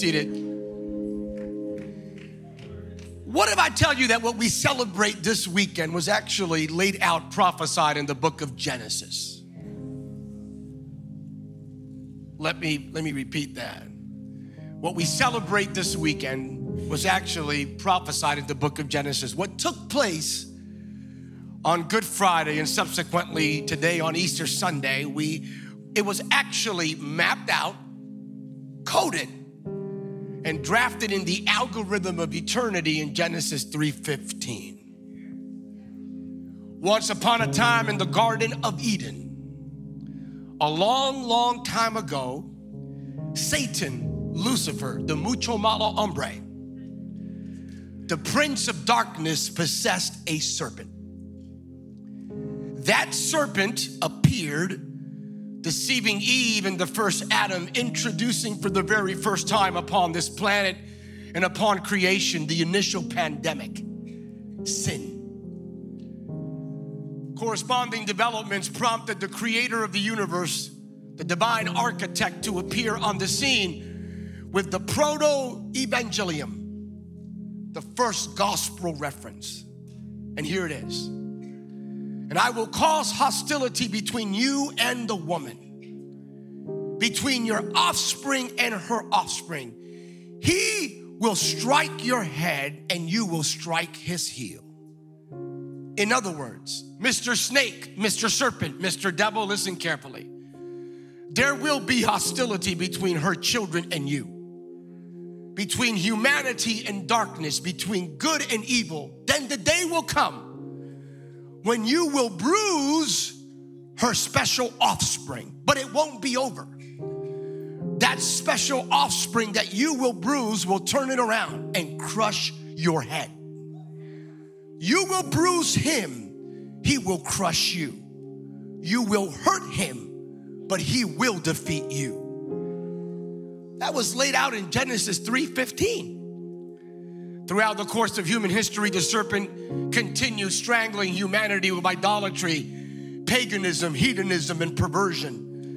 seated. What if I tell you that what we celebrate this weekend was actually laid out, prophesied in the book of Genesis? Let me, let me repeat that. What we celebrate this weekend was actually prophesied in the book of Genesis. What took place on Good Friday and subsequently today on Easter Sunday, we it was actually mapped out, coded, and drafted in the algorithm of eternity in Genesis 3:15. Once upon a time in the Garden of Eden, a long, long time ago, Satan, Lucifer, the mucho malo hombre, the prince of darkness possessed a serpent. That serpent appeared, deceiving Eve and the first Adam, introducing for the very first time upon this planet and upon creation the initial pandemic sin. Corresponding developments prompted the creator of the universe, the divine architect, to appear on the scene with the proto evangelium, the first gospel reference. And here it is. And I will cause hostility between you and the woman, between your offspring and her offspring. He will strike your head and you will strike his heel. In other words, Mr. Snake, Mr. Serpent, Mr. Devil, listen carefully. There will be hostility between her children and you, between humanity and darkness, between good and evil. Then the day will come when you will bruise her special offspring, but it won't be over. That special offspring that you will bruise will turn it around and crush your head. You will bruise him, he will crush you. You will hurt him, but he will defeat you. That was laid out in Genesis 3:15. Throughout the course of human history, the serpent continues strangling humanity with idolatry, paganism, hedonism, and perversion,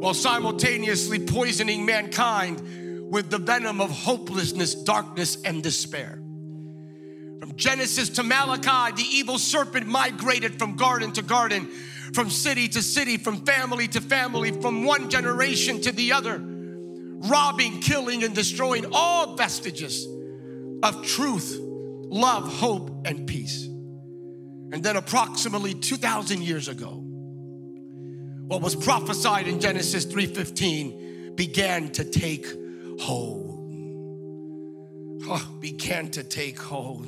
while simultaneously poisoning mankind with the venom of hopelessness, darkness, and despair. From Genesis to Malachi, the evil serpent migrated from garden to garden, from city to city, from family to family, from one generation to the other, robbing, killing, and destroying all vestiges of truth, love, hope, and peace. And then, approximately 2,000 years ago, what was prophesied in Genesis 3:15 began to take hold. Oh, began to take hold.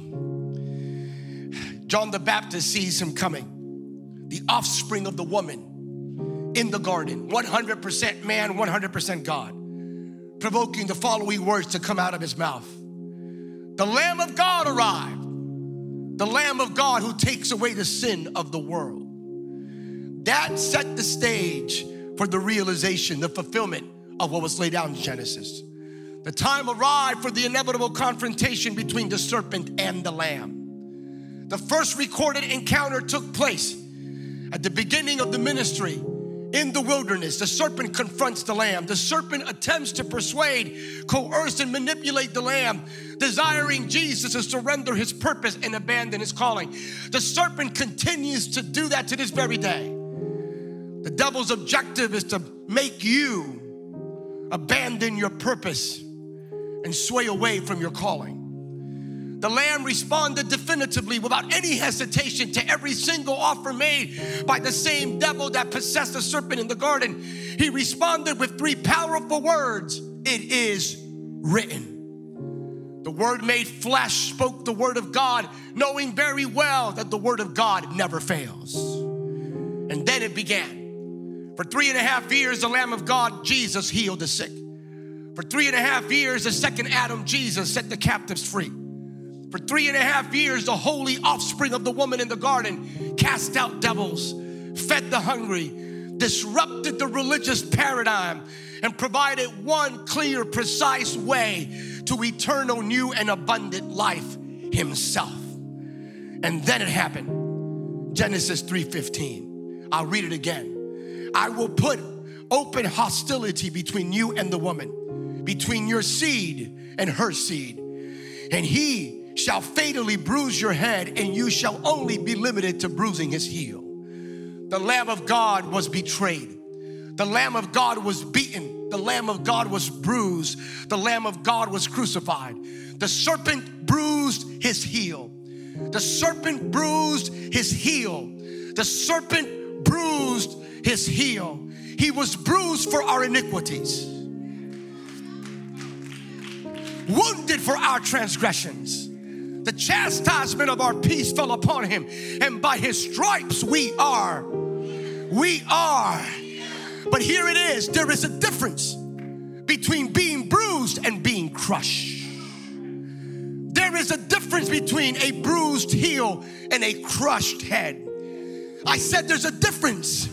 John the Baptist sees him coming, the offspring of the woman in the garden, 100% man, 100% God, provoking the following words to come out of his mouth the Lamb of God arrived. The Lamb of God who takes away the sin of the world. That set the stage for the realization, the fulfillment of what was laid out in Genesis. The time arrived for the inevitable confrontation between the serpent and the lamb. The first recorded encounter took place at the beginning of the ministry in the wilderness, the serpent confronts the lamb. The serpent attempts to persuade, coerce, and manipulate the lamb, desiring Jesus to surrender his purpose and abandon his calling. The serpent continues to do that to this very day. The devil's objective is to make you abandon your purpose and sway away from your calling. The lamb responded definitively without any hesitation to every single offer made by the same devil that possessed the serpent in the garden. He responded with three powerful words It is written. The word made flesh spoke the word of God, knowing very well that the word of God never fails. And then it began. For three and a half years, the Lamb of God, Jesus, healed the sick. For three and a half years, the second Adam, Jesus, set the captives free. For three and a half years, the holy offspring of the woman in the garden cast out devils, fed the hungry, disrupted the religious paradigm, and provided one clear, precise way to eternal, new, and abundant life Himself. And then it happened. Genesis 3:15. I'll read it again. I will put open hostility between you and the woman between your seed and her seed, and he shall fatally bruise your head, and you shall only be limited to bruising his heel. The Lamb of God was betrayed. The Lamb of God was beaten. The Lamb of God was bruised. The Lamb of God was crucified. The serpent bruised his heel. The serpent bruised his heel. The serpent bruised his heel. He was bruised for our iniquities, wounded for our transgressions. The chastisement of our peace fell upon him, and by his stripes we are. We are. But here it is there is a difference between being bruised and being crushed. There is a difference between a bruised heel and a crushed head. I said there's a difference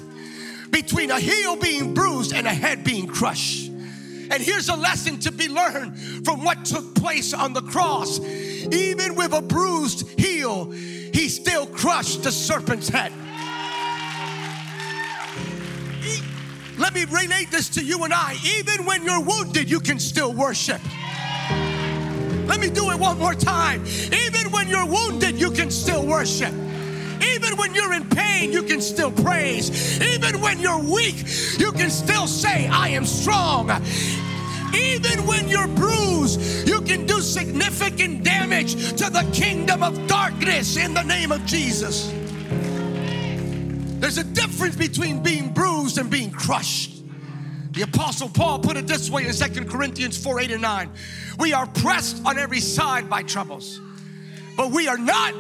between a heel being bruised and a head being crushed. And here's a lesson to be learned from what took place on the cross. Even with a bruised heel, he still crushed the serpent's head. Let me relate this to you and I. Even when you're wounded, you can still worship. Let me do it one more time. Even when you're wounded, you can still worship. Even when you're in pain, you can still praise. Even when you're weak, you can still say, I am strong. Even when you're bruised, you can do significant damage to the kingdom of darkness in the name of Jesus. There's a difference between being bruised and being crushed. The Apostle Paul put it this way in 2 Corinthians 4 8 and 9. We are pressed on every side by troubles, but we are not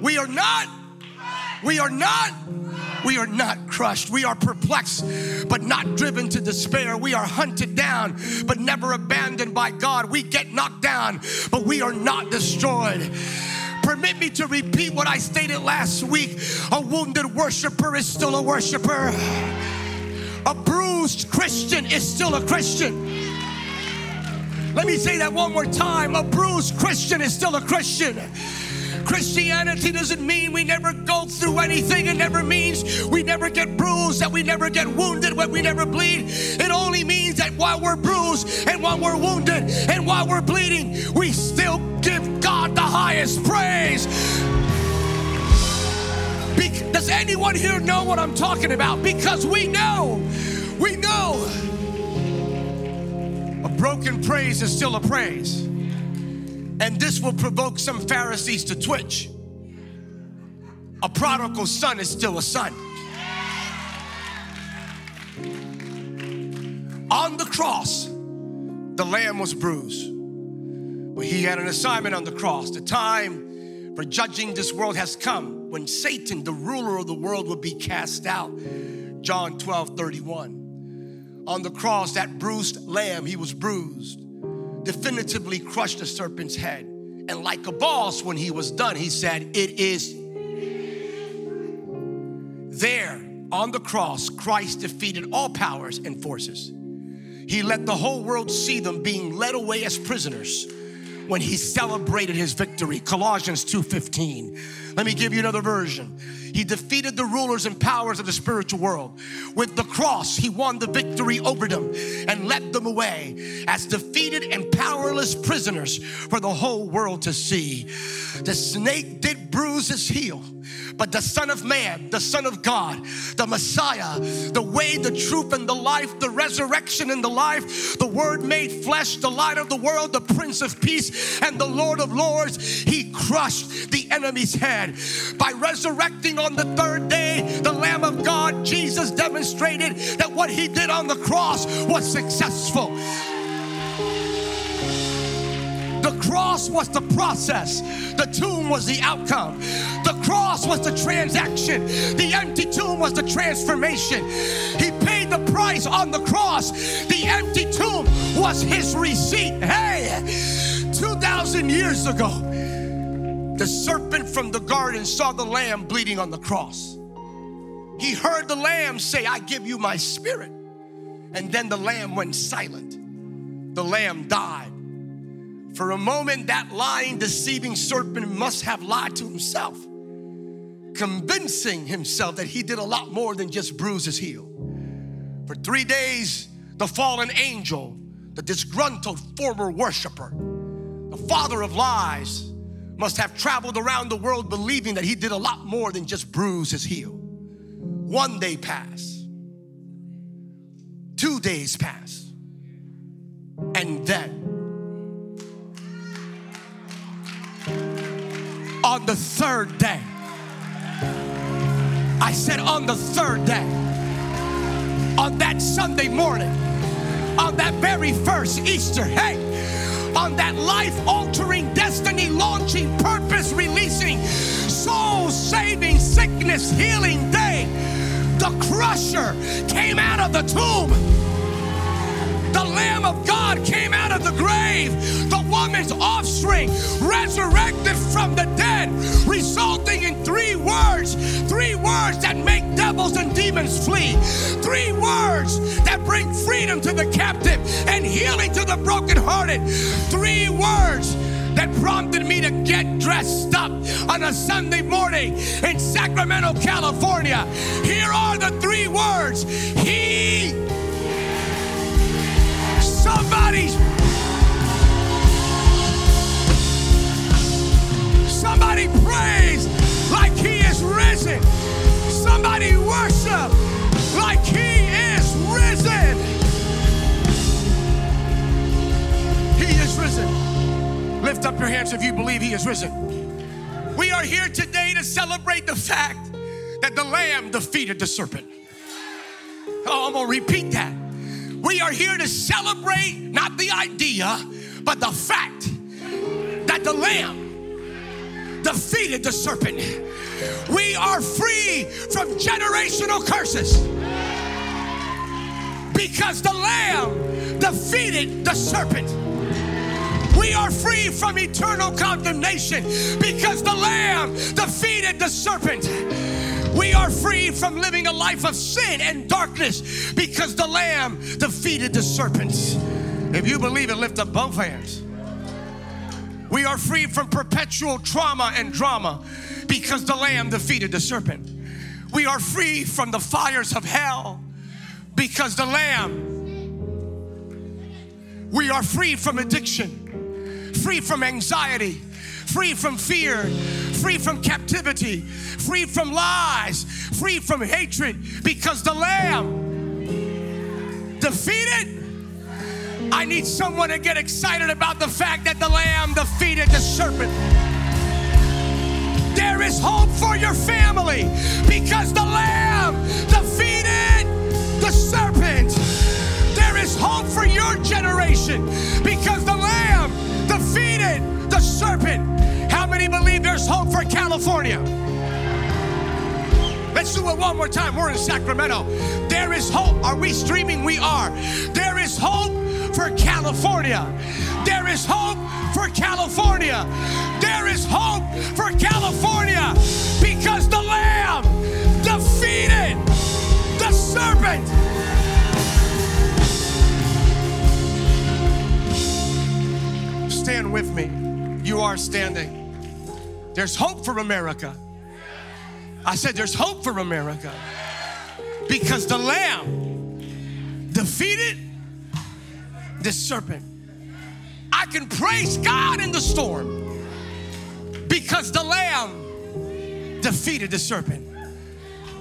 we are not, we are not, we are not crushed. We are perplexed, but not driven to despair. We are hunted down, but never abandoned by God. We get knocked down, but we are not destroyed permit me to repeat what I stated last week. A wounded worshiper is still a worshiper. A bruised Christian is still a Christian. Let me say that one more time. A bruised Christian is still a Christian. Christianity doesn't mean we never go through anything. It never means we never get bruised, that we never get wounded, that we never bleed. It only means that while we're bruised and while we're wounded and while we're bleeding, we still give highest praise. Be- Does anyone here know what I'm talking about? Because we know, we know a broken praise is still a praise. And this will provoke some Pharisees to twitch. A prodigal son is still a son. On the cross, the lamb was bruised. He had an assignment on the cross. The time for judging this world has come when Satan, the ruler of the world, will be cast out. John 12 31. On the cross, that bruised lamb, he was bruised definitively crushed the serpent's head. And like a boss, when he was done, he said, It is there on the cross. Christ defeated all powers and forces. He let the whole world see them being led away as prisoners when he celebrated his victory. Colossians 2:15. Let me give you another version. He defeated the rulers and powers of the spiritual world. With the cross, he won the victory over them and led them away as defeated and powerless prisoners for the whole world to see. The snake did bruise his heel but the Son of Man, the Son of God, the Messiah, the way, the truth, and the life, the resurrection and the life, the Word made flesh, the light of the world, the Prince of Peace, and the Lord of Lords, He crushed the enemy's head. By resurrecting on the third day, the Lamb of God, Jesus demonstrated that what He did on the cross was successful. The cross was the process, the tomb was the outcome. The cross was the transaction, the empty tomb was the transformation. He paid the price on the cross, the empty tomb was his receipt. Hey, 2,000 years ago, the serpent from the garden saw the lamb bleeding on the cross. He heard the lamb say, I give you my spirit. And then the lamb went silent. The lamb died. For a moment, that lying, deceiving serpent must have lied to himself, convincing himself that he did a lot more than just bruise his heel. For three days, the fallen angel, the disgruntled former worshiper, the father of lies, must have traveled around the world believing that he did a lot more than just bruise his heel. One day passed, two days passed, and then on the third day, I said, on the third day, on that Sunday morning, on that very first Easter, hey, on that life altering, destiny launching, purpose releasing, soul saving, sickness healing day, the crusher came out of the tomb. The Lamb of God came out of the grave. The woman's offspring resurrected from the dead, resulting in three words three words that make devils and demons flee, three words that bring freedom to the captive and healing to the brokenhearted, three words that prompted me to get dressed up on a Sunday morning in Sacramento, California. Here are the three words. He, somebody's, If you believe He is risen. We are here today to celebrate the fact that the Lamb defeated the serpent. Oh, I'm gonna repeat that. We are here to celebrate not the idea, but the fact that the Lamb defeated the serpent. We are free from generational curses because the Lamb defeated the serpent. We are free from eternal condemnation because the Lamb defeated the serpent. We are free from living a life of sin and darkness because the Lamb defeated the serpent. If you believe it, lift up both hands. We are free from perpetual trauma and drama because the Lamb defeated the serpent. We are free from the fires of hell because the Lamb. We are free from addiction, free from anxiety, free from fear, free from captivity, free from lies, free from hatred because the Lamb defeated. I need someone to get excited about the fact that the Lamb defeated the serpent. There is hope for your family because the Lamb defeated the serpent. There is hope for your generation hope for California? Let's do it one more time. We're in Sacramento. There is hope. Are we streaming? We are. There is hope for California. There is hope for California. There is hope for California because the Lamb defeated the serpent. Stand with me. You are standing. There's hope for America. I said, There's hope for America because the Lamb defeated the serpent. I can praise God in the storm because the Lamb defeated the serpent.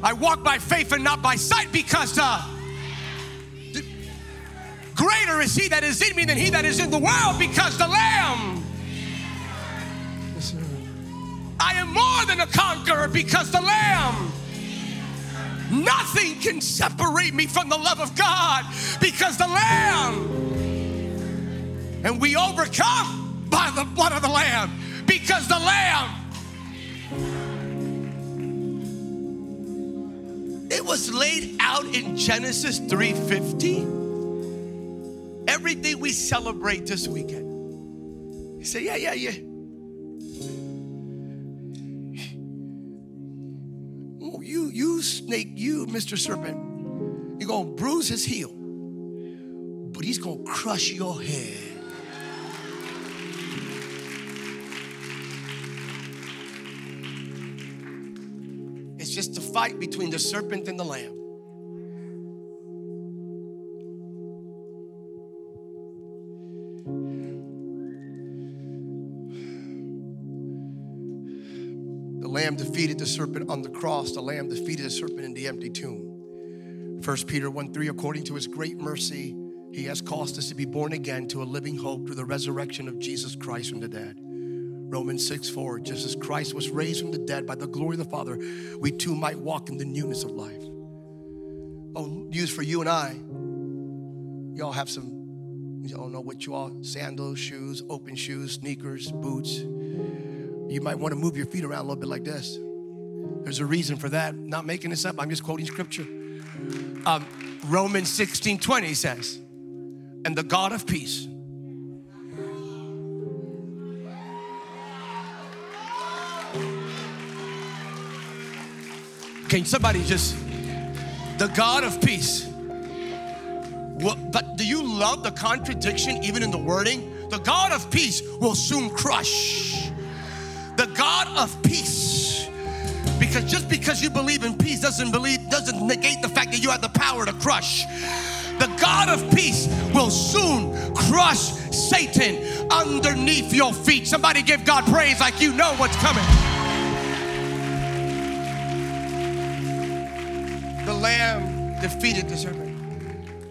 I walk by faith and not by sight because uh, greater is He that is in me than He that is in the world because the Lamb. I am more than a conqueror because the Lamb. Nothing can separate me from the love of God because the Lamb. And we overcome by the blood of the Lamb because the Lamb. It was laid out in Genesis 3:50. Everything we celebrate this weekend. You say, yeah, yeah, yeah. Snake, you, Mr. Serpent. You're gonna bruise his heel, but he's gonna crush your head. It's just a fight between the serpent and the lamb. Lamb defeated the serpent on the cross. The Lamb defeated the serpent in the empty tomb. 1 Peter 1 3, according to his great mercy, he has caused us to be born again to a living hope through the resurrection of Jesus Christ from the dead. Romans 6 4, just as Christ was raised from the dead by the glory of the Father, we too might walk in the newness of life. Oh, used for you and I. Y'all have some, you don't know what you all, sandals, shoes, open shoes, sneakers, boots. You might want to move your feet around a little bit like this. There's a reason for that. Not making this up, I'm just quoting scripture. Um, Romans 16 20 says, And the God of peace, Can somebody just, the God of peace. What, but do you love the contradiction even in the wording? The God of peace will soon crush. The God of peace. Because just because you believe in peace doesn't believe doesn't negate the fact that you have the power to crush. The God of peace will soon crush Satan underneath your feet. Somebody give God praise like you know what's coming. The lamb defeated the serpent.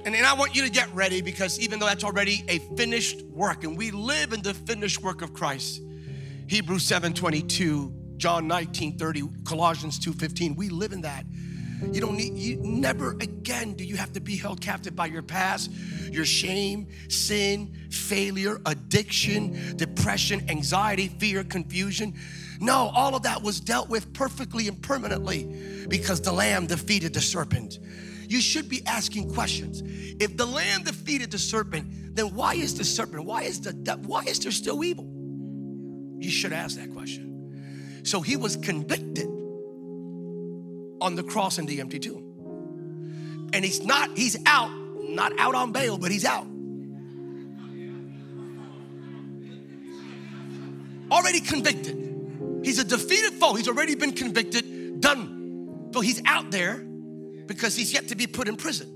And, and I want you to get ready because even though that's already a finished work, and we live in the finished work of Christ, Hebrews 7 22, John 19 30, Colossians 2 15, we live in that. You don't need, you never again do you have to be held captive by your past, your shame, sin, failure, addiction, depression, anxiety, fear, confusion. No, all of that was dealt with perfectly and permanently because the lamb defeated the serpent. You should be asking questions. If the lamb defeated the serpent, then why is the serpent, why is the why is there still evil? You should ask that question. So he was convicted on the cross in the empty tomb. And he's not, he's out, not out on bail, but he's out. Already convicted. He's a defeated foe. He's already been convicted, done. So he's out there because he's yet to be put in prison.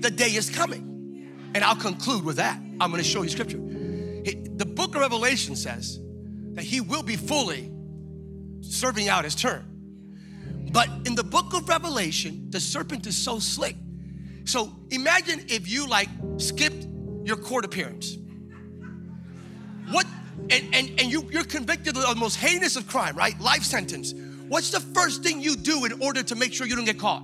The day is coming. And I'll conclude with that. I'm going to show you scripture. The book of Revelation says that he will be fully serving out his term. But in the book of Revelation, the serpent is so slick. So imagine if you like skipped your court appearance. What and and, and you, you're convicted of the most heinous of crime, right? Life sentence. What's the first thing you do in order to make sure you don't get caught?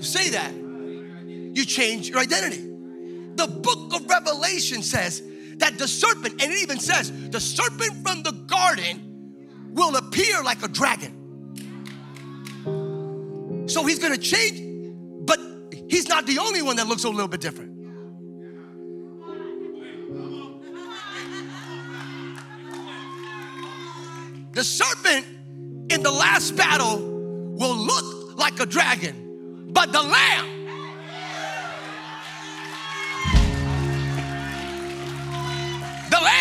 Say that. You change your identity. The book of Revelation says that the serpent, and it even says, the serpent from the garden will appear like a dragon. So he's gonna change, but he's not the only one that looks a little bit different. The serpent in the last battle will look like a dragon, but the lamb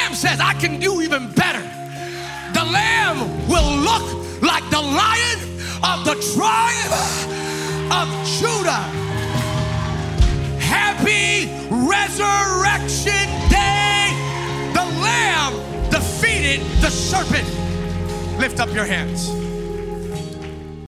lamb says, I can do even better. The lamb will look like the lion of the tribe of Judah. Happy Resurrection Day. The lamb defeated the serpent. Lift up your hands.